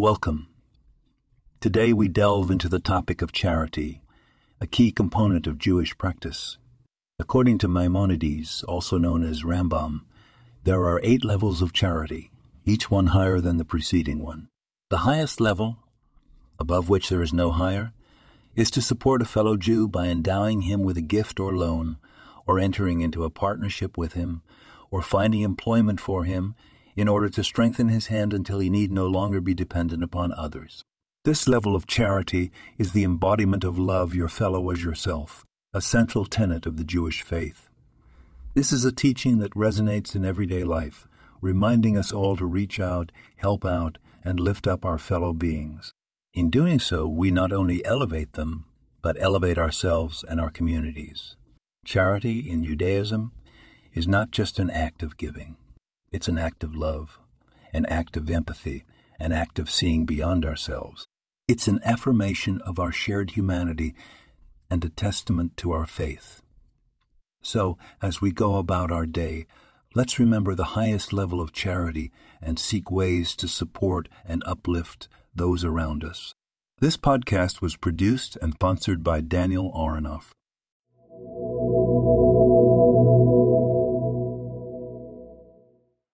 Welcome. Today we delve into the topic of charity, a key component of Jewish practice. According to Maimonides, also known as Rambam, there are eight levels of charity, each one higher than the preceding one. The highest level, above which there is no higher, is to support a fellow Jew by endowing him with a gift or loan, or entering into a partnership with him, or finding employment for him in order to strengthen his hand until he need no longer be dependent upon others. This level of charity is the embodiment of love your fellow as yourself, a central tenet of the Jewish faith. This is a teaching that resonates in everyday life, reminding us all to reach out, help out, and lift up our fellow beings. In doing so, we not only elevate them, but elevate ourselves and our communities. Charity in Judaism is not just an act of giving, it's an act of love, an act of empathy, an act of seeing beyond ourselves. It's an affirmation of our shared humanity and a testament to our faith. So, as we go about our day, let's remember the highest level of charity and seek ways to support and uplift those around us. This podcast was produced and sponsored by Daniel Aronoff.